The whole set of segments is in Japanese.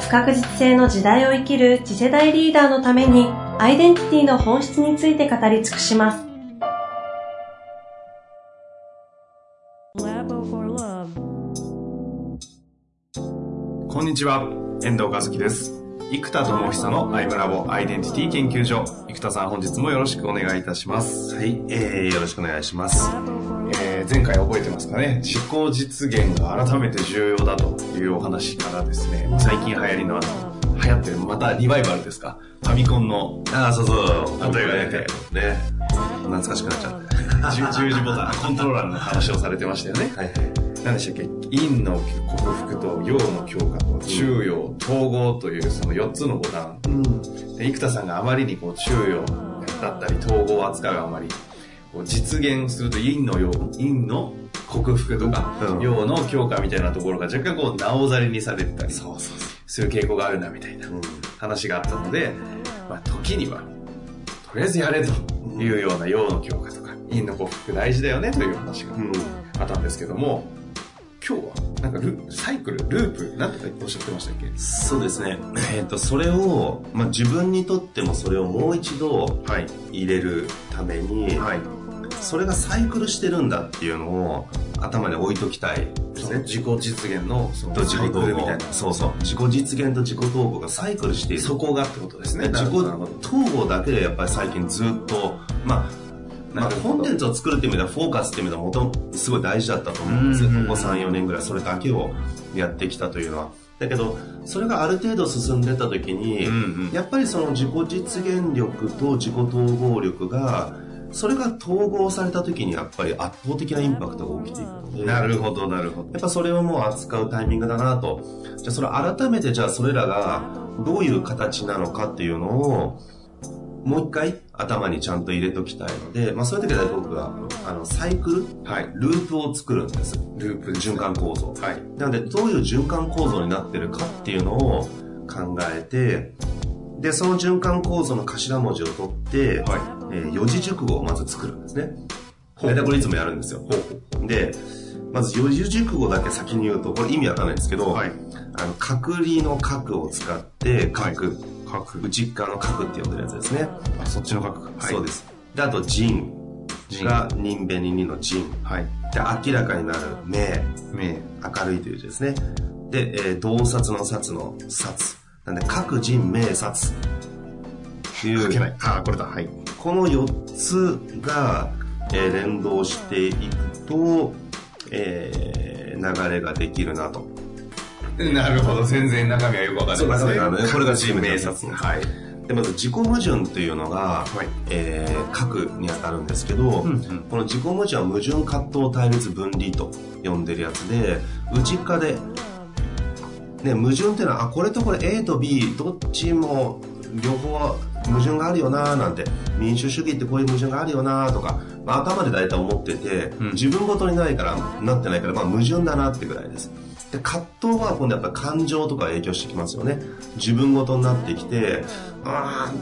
不確実性の時代を生きる次世代リーダーのためにアイデンティティの本質について語り尽くします。こんにちは、遠藤和樹です。生田智久のアイムラボアイデンティティ研究所。生田さん本日もよろしくお願いいたします。はい、えー、よろしくお願いします。えー、前回覚えてますかね？自己実現が改めて重要だというお話からですね、最近流行りの流行ってる、またリバイバルですか？ファミコンの。ああ、そうそう。例えが出て。ね。懐かしくなっちゃって。十字ボタン、コントローラーの話をされてましたよね。はいはい。何でしたっけ？陰の克服と陽の強化と中陽、統合というその4つのボタン。うん、で生田さんがあまりにこう中陽だったり統合を扱うあまりこう実現すると陰の陽、陰の克服とか、うん、陽の強化みたいなところが若干こうなおざりにされてたりする傾向があるなみたいな話があったので、まあ時にはとりあえずやれと。いうような陽の強化とか陰の克服大事だよねという話があったんですけども、今日はなんかルサイクルループなんとかおっしゃってましたっけ？そうですね。えっ、ー、とそれを、まあ、自分にとってもそれをもう一度入れるために、はい、それがサイクルしてるんだっていうのを頭に置いときたいですね。自己実現のそ自己統合みたいな。そうそう。自己実現と自己統合がサイクルしている。そこがってことですね。自己統合だけでやっぱり最近ずっとまあまあ、コンテンツを作るっていう意味ではフォーカスっていう意味ではもとすごい大事だったと思うんです。よ、ここ34年ぐらいそれだけをやってきたというのは。だけどそれがある程度進んでた時に、うんうん、やっぱりその自己実現力と自己統合力がそれが統合された時にやっぱり圧倒的なインパクトが起きていくのでなるほどなるほど。やっぱそれをもう扱うタイミングだなと。じゃあそれ改めてじゃあそれらがどういう形なのかっていうのをもう一回頭にちゃんと入れときたいので、まあ、そういう時は僕があのサイクル、はい、ループを作るんです。ループ循環構造、はい、なのでどういう循環構造になってるかっていうのを考えてでその循環構造の頭文字を取って、はいえー、四字熟語をまず作るんですね。大体これいつもやるんですよ。でまず四字熟語だけ先に言うとこれ意味わかんないんですけど、はい、あの隔離の角を使って角、はい。角内側の角って呼んでるやつですね。あそっちの角はい、そうです。であと人。が人弁に2の人。はい。で明らかになる明明明るいという字ですね。で、えー、洞察の察の察なんで各人名察っていう書けない。あこれだ。はいこの4つが、えー、連動していくと、えー、流れができるなとなるほど。全然中身はよくわかんないですね。これがチーム名察。はい。で、まず自己矛盾というのが、はい、えー、核に当たるんですけど、うんうん、この自己矛盾は矛盾葛藤対立分離と呼んでるやつで、内側で、ね、矛盾っていうのは、あ、これとこれ A と B、どっちも両方矛盾があるよなーなんて、民主主義ってこういう矛盾があるよなーとか、まあ、頭で大体思ってて、うん、自分ごとにないから、なってないから、まあ矛盾だなってぐらいです。で葛藤は今度やっぱ感情とか影響してきますよね。自分ごとになってきて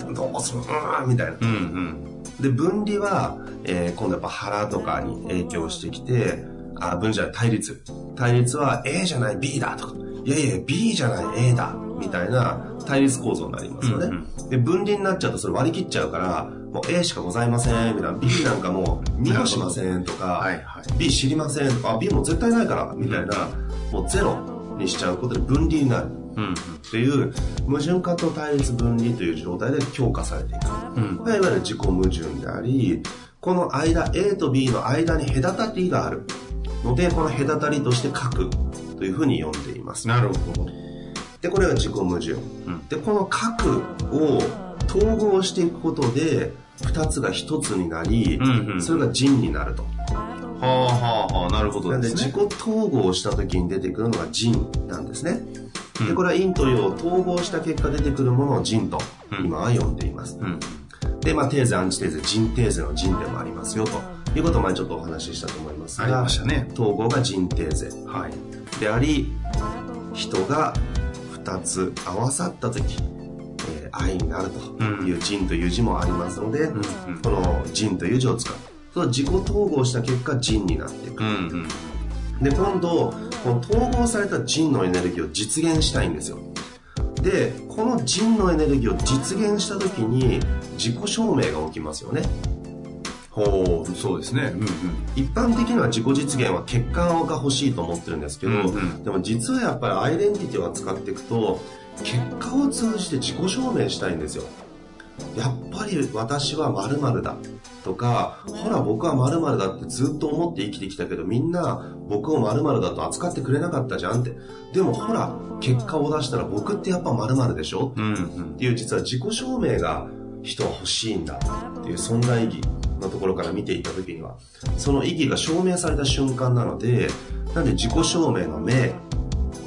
うんどうするうんみたいな、うんうん、で分離は、えー、今度やっぱ腹とかに影響してきてあ分離じゃない対立。対立は A じゃない B だとか。いやいや B じゃない A だみたいな対立構造になりますよね、うんうん、で分離になっちゃうとそれ割り切っちゃうからもう A しかございませんみたいな B なんかもう見もしませんとか、はいはい、B 知りませんとか B も絶対ないからみたいな、うんもうゼロにしちゃうことで分離になる。うん、っていう矛盾化と対立分離という状態で強化されていく、うん、いわゆる自己矛盾でありこの間 A と B の間に隔たりがある。のでこの隔たりとして核というふうに呼んでいます。なるほどでこれが自己矛盾、うん、でこの核を統合していくことで2つが1つになり、うんうん、それが人になると。はあはあはあ、なるほどです、ね、なんで自己統合した時に出てくるのが人なんですね。でこれは陰と陽を統合した結果出てくるものを人と今は呼んでいます、で、まあ、テーゼ、アンチテーゼ、人テーゼの人でもありますよと。いうことを前ちょっとお話ししたと思いますが、ありましたね。統合が人テーゼ、はい、であり、人が2つ合わさった時、えー、愛になると。いう人という字もありますので、うんうん、この人という字を使う。その自己統合した結果、人になっていく。うんうん。で今度この統合された人のエネルギーを実現したいんですよ。でこの人のエネルギーを実現した時に自己証明が起きますよねほうそうですね、うんうん、一般的には自己実現は欠陥が欲しいと思ってるんですけど、うんうん、でも実はやっぱりアイデンティティを扱っていくと結果を通じて自己証明したいんですよ。やっぱり私は〇〇だとか、ほら僕は〇〇だってずっと思って生きてきたけど、みんな僕を〇〇だと扱ってくれなかったじゃんって。でもほら、結果を出したら僕ってやっぱ〇〇でしょ、うんうん、っていう実は自己証明が人は欲しいんだっていう存在意義のところから見ていった時には、その意義が証明された瞬間なので、なんで自己証明の明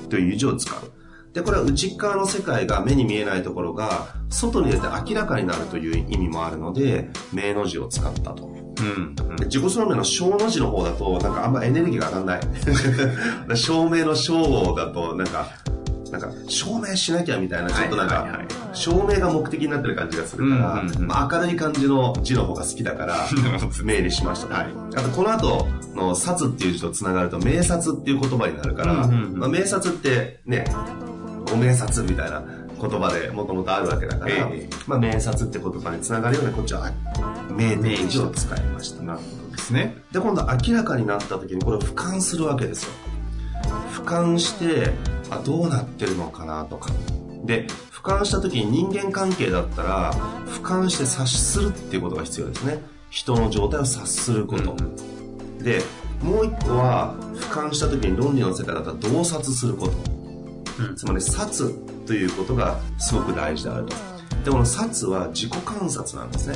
という字を使う。で、これは内側の世界が目に見えないところが、外に出て明らかになるという意味もあるので、名の字を使ったと。うん、自己証明の小の字の方だと、なんかあんまエネルギーが上がんない。証明の小だと、なんか、なんか、証明しなきゃみたいな、ちょっとなんか、証明が目的になってる感じがするから、まあ、明るい感じの字の方が好きだから、命にしました、はい。あと、この後の、殺っていう字と繋がると、名察っていう言葉になるから、まあ、名察ってね、ご明察みたいな言葉でもともとあるわけだから、えー、まあ、明察って言葉につながるようにこっちは明明字を使いました。なるほどですね。で今度明らかになった時にこれを俯瞰するわけですよ。俯瞰してあどうなってるのかなとか。で俯瞰した時に人間関係だったら俯瞰して察するっていうことが必要ですね。人の状態を察すること、うん、でもう一個は俯瞰した時に論理の世界だったら洞察すること。つまり殺ということがすごく大事であると。でこの殺は自己観察なんですね。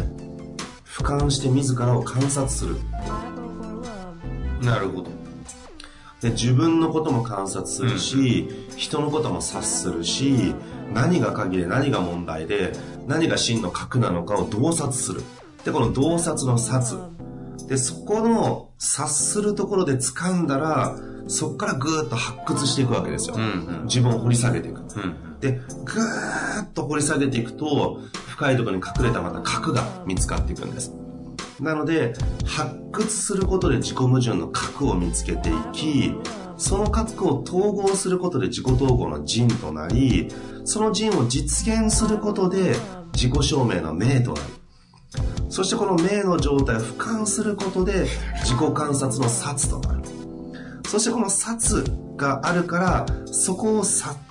俯瞰して自らを観察する。なるほどで自分のことも観察するし、うん、人のことも察するし何が鍵で何が問題で何が真の核なのかを洞察するでこの洞察の殺でそこの察するところで掴んだらそこからぐーっと発掘していくわけですよ。うんうん、自分を掘り下げていく。うん、で、ぐーっと掘り下げていくと、深いところに隠れたまた核が見つかっていくんです。なので、発掘することで自己矛盾の核を見つけていき、その核を統合することで自己統合の人となり、その人を実現することで自己証明の名となり、そしてこの名の状態を俯瞰することで自己観察の殺となる。そしてこの殺があるからそこを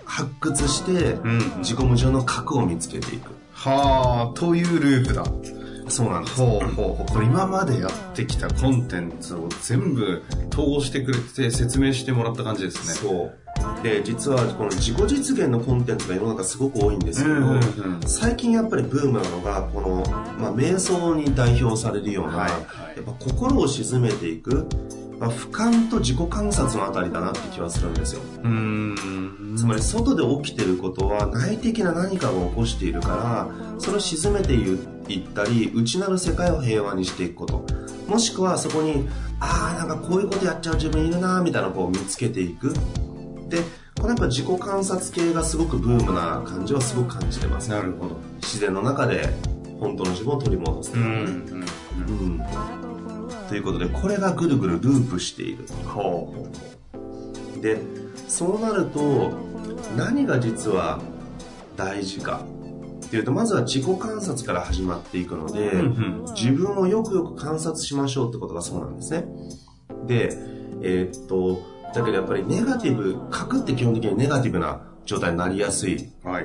発掘して、自己矛盾の核を見つけていく。はあというループだそうなんです。ほうほうほう。これ今までやってきたコンテンツを全部統合してくれて説明してもらった感じですね。そう。で実はこの自己実現のコンテンツが世の中すごく多いんですけど、うんうんうん、最近やっぱりブームなのがこの、まあ、瞑想に代表されるような、はいはい、やっぱ心を鎮めていくまあ、俯瞰と自己観察のあたりだなって気はするんですよ。うん。つまり外で起きてることは内的な何かを起こしているから、それを沈めていったり、内なる世界を平和にしていくこと。もしくはそこに、ああ、なんかこういうことやっちゃう自分いるなみたいなこう見つけていく。で、これやっぱ自己観察系がすごくブームな感じはすごく感じてます。なるほど。自然の中で本当の自分を取り戻すうんうんということでこれがぐるぐるループしているほうでそうなると何が実は大事かっていうとまずは自己観察から始まっていくので、うんうん、自分をよくよく観察しましょうってことがそうなんですね。でえー、っとだけどやっぱりネガティブ核って基本的にネガティブな状態になりやすいです、はい、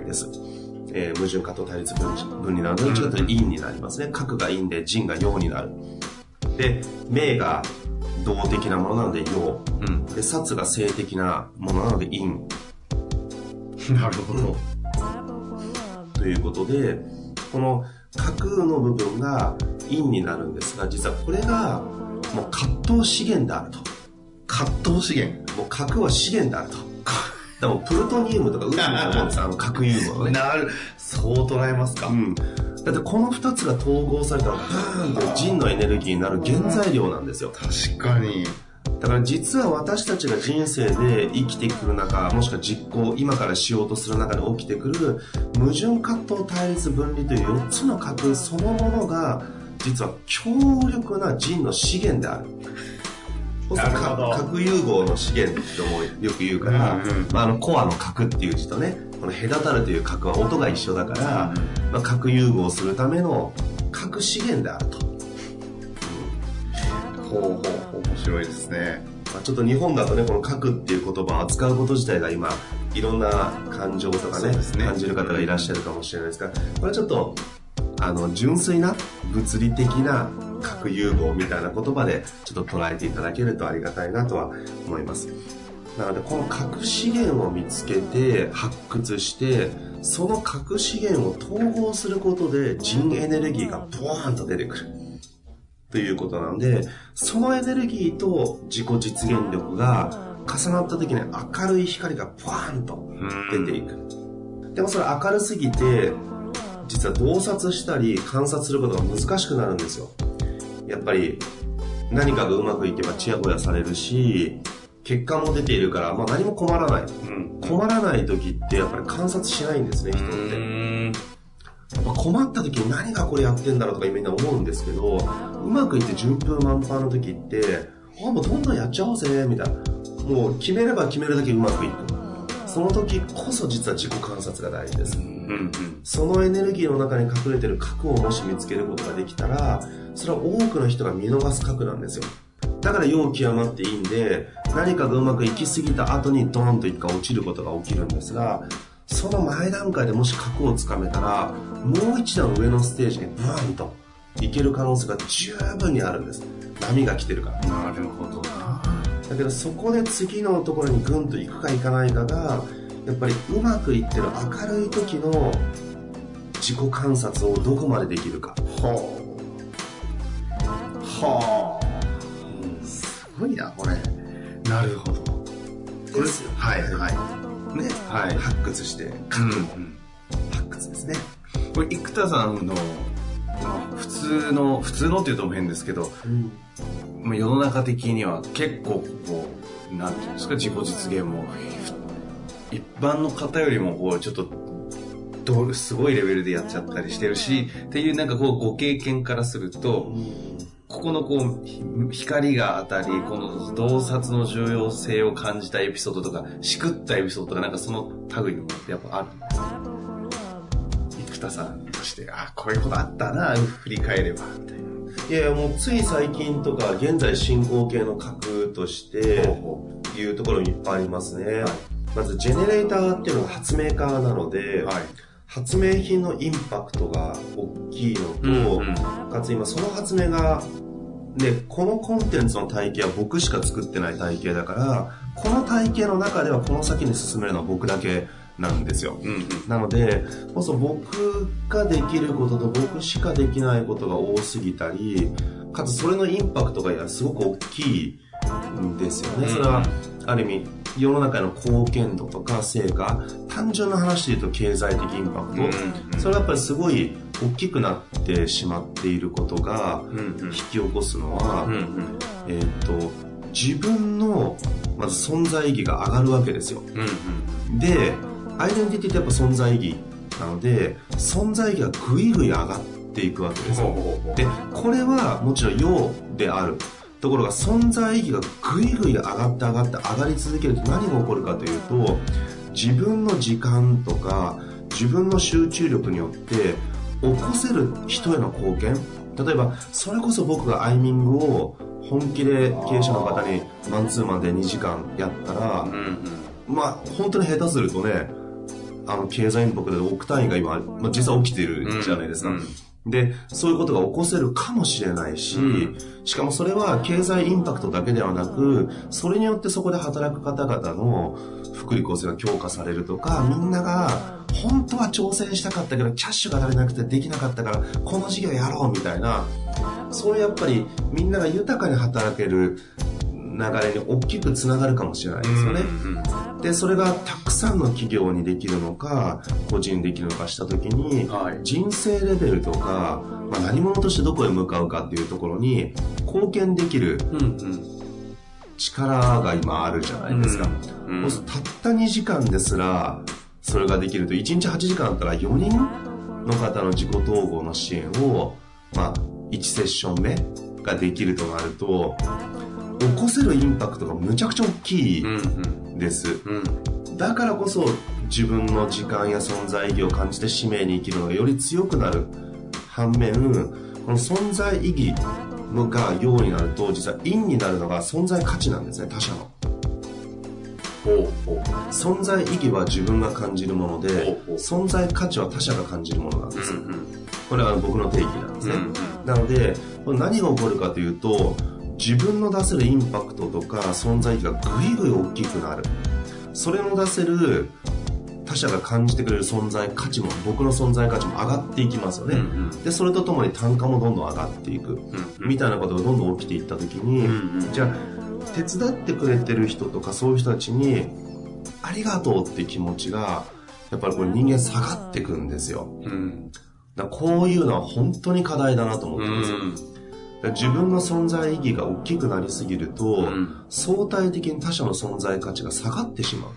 えー、矛盾化と対立分分離なのでちかというと陰になりますね。核が陰で人が陽になる。で名が動的なものなので陽、うん、で殺が性的なものなので陰。なるほど、ということでこの架空の部分が陰になるんですが実はこれがもう葛藤資源であると葛藤資源もう核は資源であると多分プルトニウムとか撃つんだと思うんの核融合ね。なる、そう捉えますか。うん。だってこの2つが統合されたら、ブーンと人のエネルギーになる原材料なんですよ。確かに。だから実は私たちが人生で生きてくる中、もしくは実行、今からしようとする中で起きてくる矛盾葛藤対立分離という4つの核そのものが実は強力な人の資源である。核融合の資源ともよく言うから、うんうん、まあ、あのコアの核っていう字とねこの隔たるという核は音が一緒だから、うん、まあ、核融合するための核資源であると、うん、ほう面白いですね、まあ、ちょっと日本だとねこの核っていう言葉を扱うこと自体が今いろんな感情とかね、ね、感じる方がいらっしゃるかもしれないですがこれはちょっとあの純粋な物理的な核融合みたいな言葉でちょっと捉えていただけるとありがたいなとは思います。なのでこの核資源を見つけて発掘してその核資源を統合することで人エネルギーがボーンと出てくるということなんでそのエネルギーと自己実現力が重なった時に明るい光がボーンと出ていく。でもそれ明るすぎて実は洞察したり観察することが難しくなるんですよ。やっぱり何かがうまくいけばチヤホヤされるし結果も出ているから、まあ、何も困らない、うん、困らない時ってやっぱり観察しないんですね人ってまあ、困った時に何がこれやってんだろうとかみんな思うんですけどうまくいって順風満帆の時ってあもうどんどんやっちゃおうぜみたいな。もう決めれば決めるだけうまくいく。その時こそ実は自己観察が大事です、うんうん、そのエネルギーの中に隠れてる核をもし見つけることができたらそれは多くの人が見逃す核なんですよ。だから容極まっていいんで何かがうまくいきすぎた後にドーンと一回落ちることが起きるんですがその前段階でもし核をつかめたらもう一段上のステージにブーンといける可能性が十分にあるんです。波が来てるから。なるほどな。だけどそこで次のところにグンと行くか行かないかがやっぱりうまくいってる明るい時の自己観察をどこまでできるか。はあはあ、すごいなこれ。なるほど。これですよ。はいはい。ね、はい、発掘して。書く、うん、発掘ですねこれ生田さんの普通の普通のっていうと変ですけど、うん。世の中的には結構こうなんていうんですか自己実現も一般の方よりもこうちょっとどすごいレベルでやっちゃったりしてるしっていうなんかこうご経験からすると、ここのこう光が当たりこの洞察の重要性を感じたエピソードとかしくったエピソードとかなんかその類のものってやっぱあるんですか生田さんとしてあこういうことあったな振り返ればみたいな。いやもうつい最近とか現在進行形の核としていうところにいっぱいありますね、はい、まずジェネレーターっていうのが発明家なので、はい、発明品のインパクトが大きいのと、うんうん、かつ今その発明がでこのコンテンツの体系は僕しか作ってない体系だからこの体系の中ではこの先に進めるのは僕だけなんですよ、うんうん、なのでこそ僕ができることと僕しかできないことが多すぎたりかつそれのインパクトがすごく大きいんですよね、それはある意味世の中の貢献度とか成果単純な話で言うと経済的インパクト、うんうん、それはやっぱりすごい大きくなってしまっていることが引き起こすのは、うんうん、えっ、ー、と自分のまず存在意義が上がるわけですよ、うんうん、でアイデンティティってやっぱ存在意義なので存在意義がぐいぐい上がっていくわけですよ。でこれはもちろん用である。ところが存在意義がぐいぐい上がって上がって上がり続けると何が起こるかというと自分の時間とか自分の集中力によって起こせる人への貢献。例えばそれこそ僕がアイミングを本気で経営者の方にマンツーマンで2時間やったら、うんうん、まあ本当に下手するとねあの経済インパクトで億単位が今、まあ、実際起きてるじゃないですか、で、そういうことが起こせるかもしれないし、うん、しかもそれは経済インパクトだけではなく、それによってそこで働く方々の福利厚生が強化されるとか、みんなが本当は挑戦したかったけど、キャッシュが足りなくてできなかったから、この事業やろうみたいな、そういうやっぱりみんなが豊かに働ける流れに大きくつながるかもしれないですよね。で、それがたくさんの企業にできるのか、個人にできるのかしたときに、はい、人生レベルとか、まあ、何者としてどこへ向かうかっていうところに貢献できる、力が今あるじゃないですか。うんうん、たった2時間ですら、それができると、1日8時間あったら4人の方の自己統合の支援を、まあ、1セッション目ができるとなると、起こせるインパクトがむちゃくちゃ大きいです。うんうん、だからこそ自分の時間や存在意義を感じて使命に生きるのがより強くなる反面、この存在意義が陽になると、実は陰になるのが存在価値なんですね、他者の。存在意義は自分が感じるもので存在価値は他者が感じるものなんです、うんうん、これは僕の定義なんですね、うんうん、なので何が起こるかというと自分の出せるインパクトとか存在意義がぐいぐい大きくなる。それの出せる他者が感じてくれる存在価値も僕の存在価値も上がっていきますよね、うんうん、でそれとともに単価もどんどん上がっていく、うんうん、みたいなことがどんどん起きていった時に、うんうん、じゃあ手伝ってくれてる人とかそういう人たちにありがとうって気持ちがやっぱりこれ人間下がってくんですよ、うん、だこういうのは本当に課題だなと思ってます、うん自分の存在意義が大きくなりすぎると、うん、相対的に他者の存在価値が下がってしまう。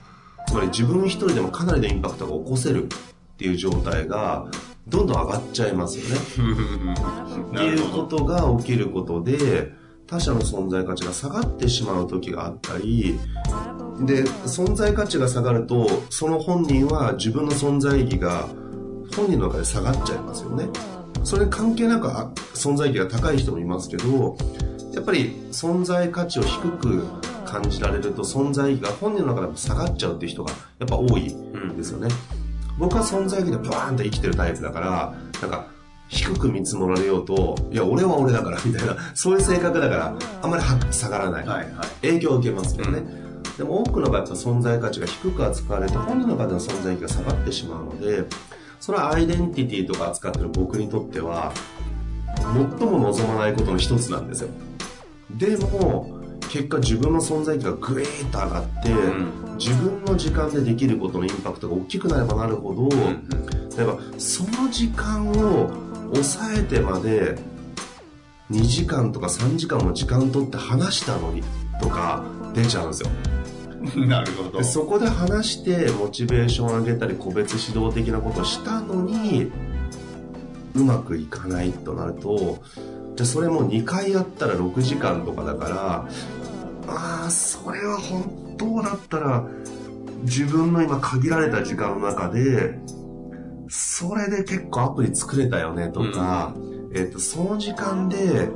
つまり自分一人でもかなりのインパクトが起こせるっていう状態がどんどん上がっちゃいますよね。っていうことが起きることで他者の存在価値が下がってしまう時があったりで存在価値が下がるとその本人は自分の存在意義が本人の中で下がっちゃいますよねそれ関係なく存在意義が高い人もいますけどやっぱり存在価値を低く感じられると存在意義が本人の中でも下がっちゃうっていう人がやっぱ多いんですよね、うん、僕は存在意義でバーンと生きてるタイプだからなんか低く見積もられようといや俺は俺だからみたいなそういう性格だからあんまり下がらない、はいはい、影響を受けますけどね、うん。でも多くの場合やっぱ存在価値が低く扱われて本人の方の存在意義が下がってしまうのでそれはアイデンティティとか扱ってる僕にとっては、最も望まないことの一つなんですよ。でも、結果自分の存在意義がグイーッと上がって、うん、自分の時間でできることのインパクトが大きくなればなるほど、うん、例えばその時間を抑えてまで2時間とか3時間も時間取って話したのにとか出ちゃうんですよ。なるほど。そこで話してモチベーション上げたり個別指導的なことをしたのにうまくいかないとなるとじゃあそれも2回やったら6時間とかだからああそれは本当だったら自分の今限られた時間の中でそれで結構アプリ作れたよねとか、うん、えっとその時間で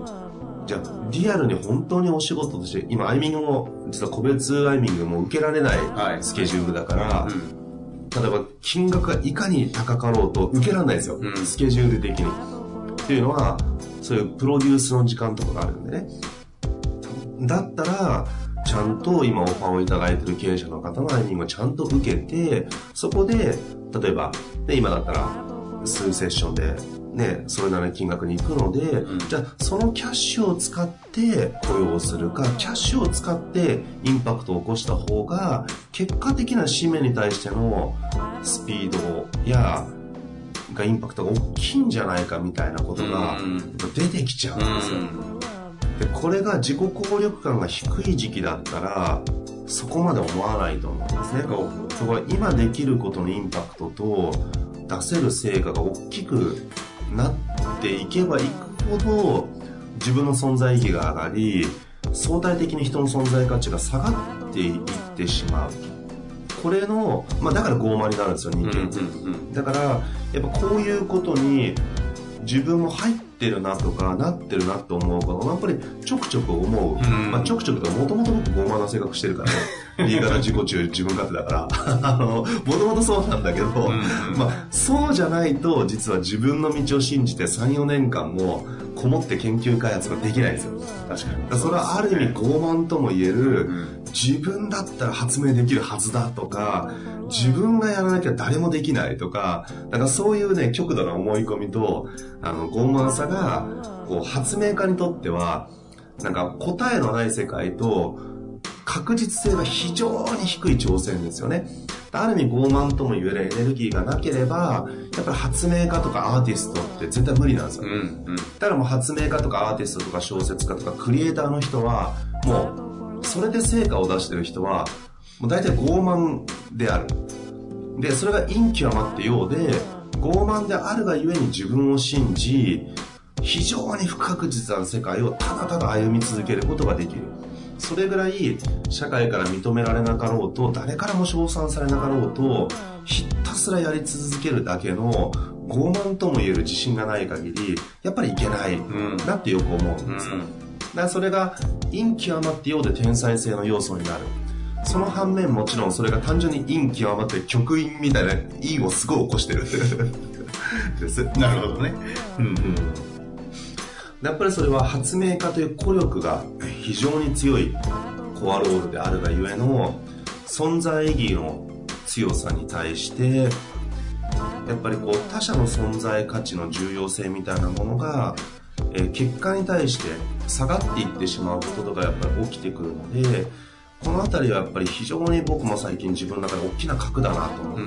じゃあ、リアルに本当にお仕事として、今、アイミングも、実は個別アイミングも受けられないスケジュールだから、例えば、金額がいかに高かろうと受けられないですよ。うん、スケジュール的に。っていうのは、そういうプロデュースの時間とかがあるんでね。だったら、ちゃんと今オファーをいただいてる経営者の方のアイミングをちゃんと受けて、そこで、例えば、で今だったら、数セッションでね、それなりの金額に行くので、うん、じゃあそのキャッシュを使って雇用するか、キャッシュを使ってインパクトを起こした方が、結果的な使命に対してのスピードや、がインパクトが大きいんじゃないかみたいなことが出てきちゃうんですよ。で、これが自己効力感が低い時期だったら、そこまで思わないと思うんですね。そこは今できることのインパクトと出せる成果が大きくなっていけばいくほど自分の存在意義が上がり相対的に人の存在価値が下がっていってしまう。これの、まあ、だから傲慢になるんですよ人間って、だからやっぱこういうことに自分も入ってるなとかなってるなと思うことやっぱりちょくちょく思う、うん、まあ、ちょくちょくともともと僕傲慢な性格してるからね言い方自己中自分勝手だから。もともとそうなんだけど、うんうん、まあ、そうじゃないと実は自分の道を信じて34年間もこもって研究開発ができないんですよ。確かに。それはある意味傲慢とも言える、うん、自分だったら発明できるはずだとか自分がやらなきゃ誰もできないとかなんかそういうね極度な思い込みとあの傲慢さがこう発明家にとってはなんか答えのない世界と確実性が非常に低い挑戦ですよね。ある意味傲慢とも言えるエネルギーがなければ、やっぱり発明家とかアーティストって絶対無理なんですよ。うんうん、だからもう発明家とかアーティストとか小説家とかクリエイターの人は、もう、それで成果を出してる人は、もう大体傲慢である。で、それが陰極まってようで、傲慢であるがゆえに自分を信じ、非常に不確実な世界をただただ歩み続けることができる。それぐらい社会から認められなかろうと、誰からも称賛されなかろうと、ひたすらやり続けるだけの傲慢とも言える自信がない限り、やっぱりいけないなってよく思うんです。うん、だからそれが陰極まってようで天才性の要素になる。その反面もちろんそれが単純に陰極まって極陰みたいな陰をすごい起こしてる です。なるほどね。うんうん。やっぱりそれは発明家という孤力が非常に強いコアロールであるがゆえの存在意義の強さに対してやっぱりこう他者の存在価値の重要性みたいなものが、えー、結果に対して下がっていってしまうことがやっぱり起きてくるのでこの辺りはやっぱり非常に僕も最近自分の中で大きな核だなと思って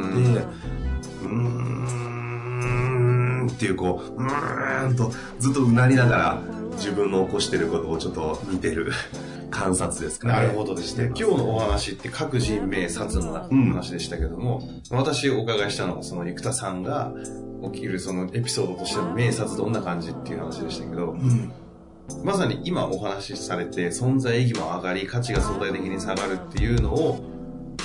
うーんっていうこううーんとずっとうなりながら自分の起こしてることをちょっと見てる観察ですかね。なるほどですね。今日のお話って各人名殺の話でしたけども、うん、私お伺いしたのはその生田さんが起きるそのエピソードとしての名察どんな感じっていう話でしたけど、うんまさに今お話しされて存在意義も上がり価値が相対的に下がるっていうのを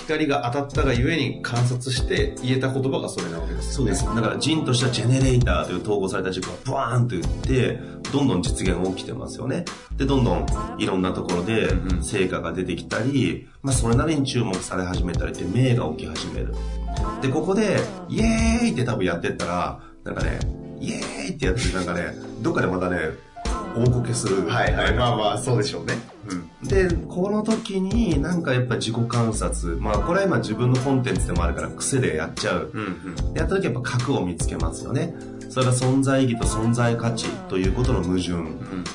光が当たったがゆえに観察して言えた言葉がそれなわけです、ね、そうです。だから人としてはジェネレーターという統合された軸がブワーンと言ってどんどん実現起きてますよね。でどんどんいろんなところで成果が出てきたり、まあ、それなりに注目され始めたりって名が起き始める。でここでイエーイって多分やってったらなんかねイエーイってやってなんかねどっかでまたね大こけする。はいはい。まあまあ、そうでしょうね。うん。で、この時になんかやっぱ自己観察。まあこれは今自分のコンテンツでもあるから癖でやっちゃう。うんうん。やった時やっぱ核を見つけますよね。それが存在意義と存在価値ということの矛盾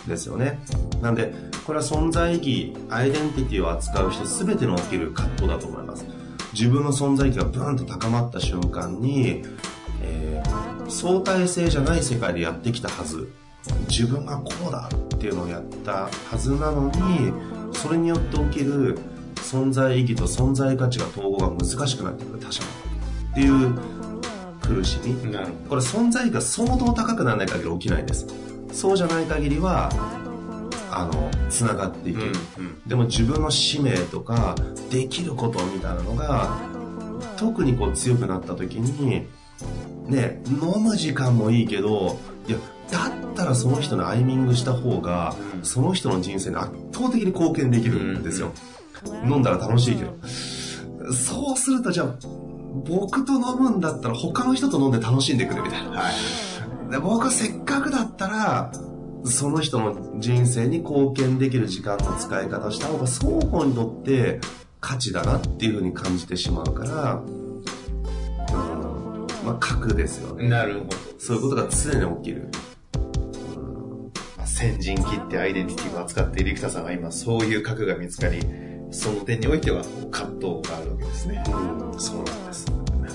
ですよね。うん、なんで、これは存在意義、アイデンティティを扱う人全ての起きる葛藤だと思います。自分の存在意義がブーンと高まった瞬間に、えー、相対性じゃない世界でやってきたはず自分がこうだっていうのをやったはずなのにそれによって起きる存在意義と存在価値が統合が難しくなってくる。他者のっていう苦しみ。これ存在意義が相当高くならない限り起きないです。そうじゃない限りはあのつながっていく、うんうん、でも自分の使命とかできることみたいなのが特にこう強くなった時にね飲む時間もいいけどいやだったらその人にアイミングした方が、その人の人生に圧倒的に貢献できるんですよ。飲んだら楽しいけど。そうするとじゃあ、僕と飲むんだったら他の人と飲んで楽しんでくれみたいな。はい、で僕はせっかくだったら、その人の人生に貢献できる時間の使い方をした方が双方にとって価値だなっていうふうに感じてしまうから、うん、まあ核ですよね。なるほど。そういうことが常に起きる。先陣切ってアイデンティティを扱っている生田さんは今そういう核が見つかり、その点においては葛藤があるわけですね。うん、そうなんです。なる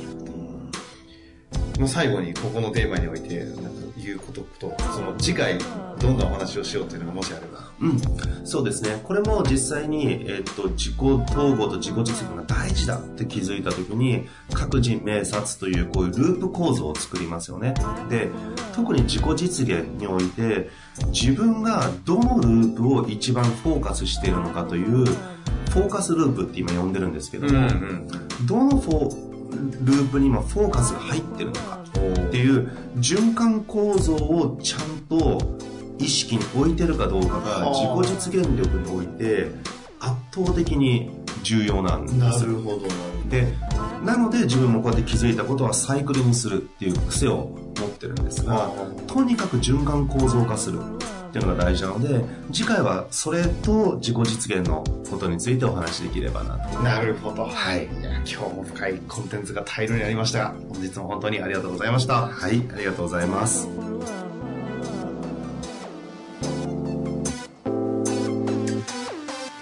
ほど。最後にここのテーマにおいて、なんか言うことと、その次回どんなお話をしようっていうのがもしあれば。うん、そうですね。これも実際に、えっ、と、自己統合と自己実現が大事だって気づいた時に、各人名察というこういうループ構造を作りますよね。で、特に自己実現において、自分がどのループを一番フォーカスしているのかという、フォーカスループって今呼んでるんですけども、うんうん、どのフォループに今フォーカスが入ってるのかっていう循環構造をちゃんと意識に置いてるかどうかが自己実現力において圧倒的に重要なんですなるほどでなので自分もこうやって気づいたことはサイクルにするっていう癖を持ってるんですがとにかく循環構造化するっていうのが大事なので次回はそれと自己実現のことについてお話しできればなと。なるほど。はい。今日も深いコンテンツが大量にありましたが本日も本当にありがとうございました。はいありがとうございます